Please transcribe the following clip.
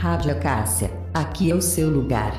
Rádio Acácia, aqui é o seu lugar.